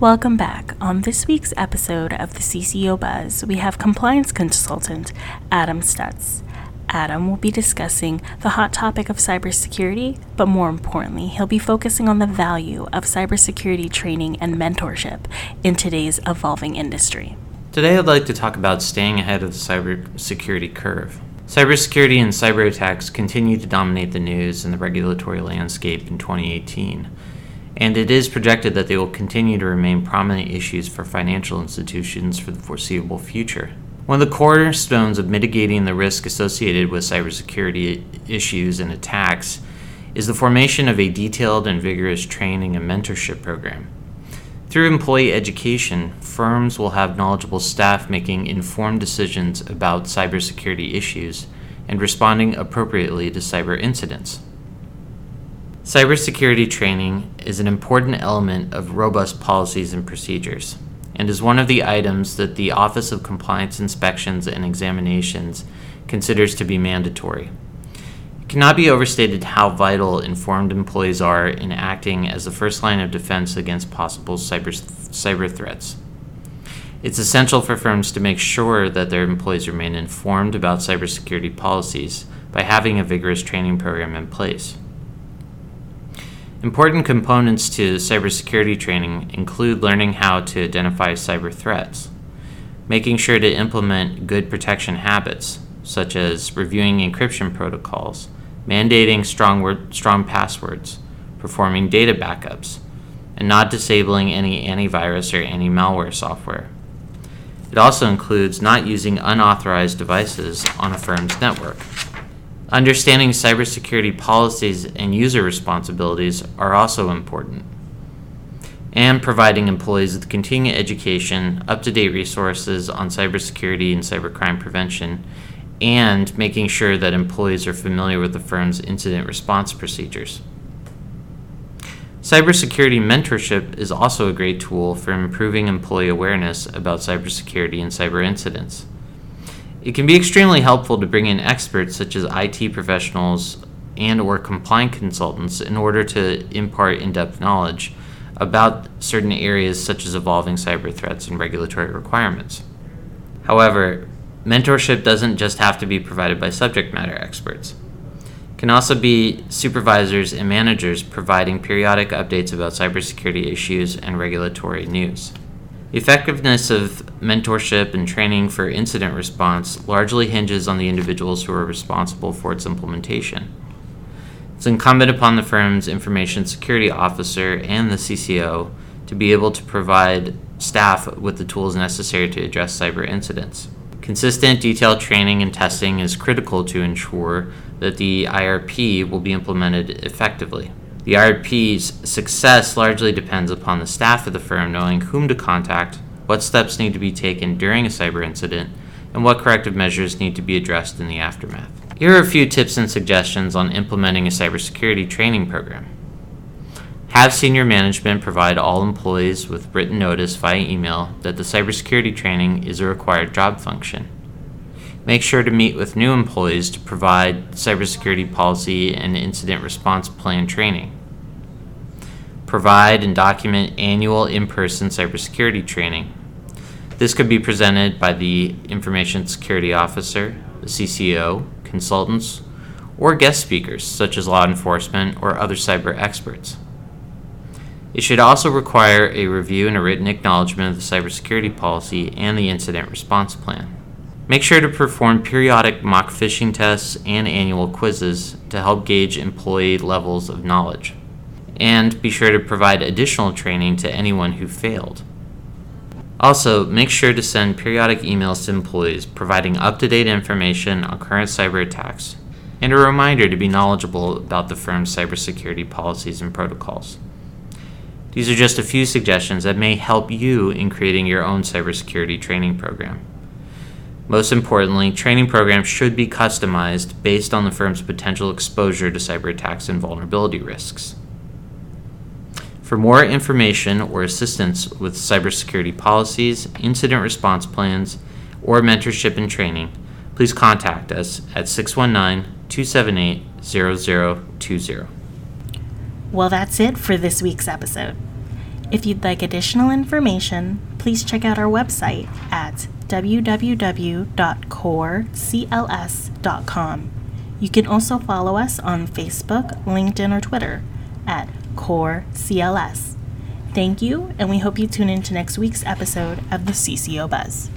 Welcome back. On this week's episode of the CCO Buzz, we have compliance consultant Adam Stutz. Adam will be discussing the hot topic of cybersecurity, but more importantly, he'll be focusing on the value of cybersecurity training and mentorship in today's evolving industry. Today, I'd like to talk about staying ahead of the cybersecurity curve. Cybersecurity and cyber attacks continue to dominate the news and the regulatory landscape in 2018, and it is projected that they will continue to remain prominent issues for financial institutions for the foreseeable future. One of the cornerstones of mitigating the risk associated with cybersecurity issues and attacks is the formation of a detailed and vigorous training and mentorship program. Through employee education, firms will have knowledgeable staff making informed decisions about cybersecurity issues and responding appropriately to cyber incidents. Cybersecurity training is an important element of robust policies and procedures and is one of the items that the Office of Compliance Inspections and Examinations considers to be mandatory. It cannot be overstated how vital informed employees are in acting as the first line of defense against possible cyber, cyber threats. It's essential for firms to make sure that their employees remain informed about cybersecurity policies by having a vigorous training program in place. Important components to cybersecurity training include learning how to identify cyber threats, making sure to implement good protection habits, such as reviewing encryption protocols, mandating strong, word, strong passwords, performing data backups, and not disabling any antivirus or anti malware software. It also includes not using unauthorized devices on a firm's network. Understanding cybersecurity policies and user responsibilities are also important. And providing employees with continuing education, up to date resources on cybersecurity and cybercrime prevention, and making sure that employees are familiar with the firm's incident response procedures. Cybersecurity mentorship is also a great tool for improving employee awareness about cybersecurity and cyber incidents. It can be extremely helpful to bring in experts such as IT professionals and or compliance consultants in order to impart in-depth knowledge about certain areas such as evolving cyber threats and regulatory requirements. However, mentorship doesn't just have to be provided by subject matter experts. It can also be supervisors and managers providing periodic updates about cybersecurity issues and regulatory news. The effectiveness of mentorship and training for incident response largely hinges on the individuals who are responsible for its implementation. It's incumbent upon the firm's information security officer and the CCO to be able to provide staff with the tools necessary to address cyber incidents. Consistent, detailed training and testing is critical to ensure that the IRP will be implemented effectively. The IRP's success largely depends upon the staff of the firm knowing whom to contact, what steps need to be taken during a cyber incident, and what corrective measures need to be addressed in the aftermath. Here are a few tips and suggestions on implementing a cybersecurity training program. Have senior management provide all employees with written notice via email that the cybersecurity training is a required job function. Make sure to meet with new employees to provide cybersecurity policy and incident response plan training. Provide and document annual in person cybersecurity training. This could be presented by the Information Security Officer, the CCO, consultants, or guest speakers such as law enforcement or other cyber experts. It should also require a review and a written acknowledgement of the cybersecurity policy and the incident response plan. Make sure to perform periodic mock phishing tests and annual quizzes to help gauge employee levels of knowledge. And be sure to provide additional training to anyone who failed. Also, make sure to send periodic emails to employees providing up to date information on current cyber attacks and a reminder to be knowledgeable about the firm's cybersecurity policies and protocols. These are just a few suggestions that may help you in creating your own cybersecurity training program. Most importantly, training programs should be customized based on the firm's potential exposure to cyber attacks and vulnerability risks. For more information or assistance with cybersecurity policies, incident response plans, or mentorship and training, please contact us at 619 278 0020. Well, that's it for this week's episode. If you'd like additional information, please check out our website at www.corecls.com. You can also follow us on Facebook, LinkedIn, or Twitter at CoreCLS. Thank you, and we hope you tune in to next week's episode of the CCO Buzz.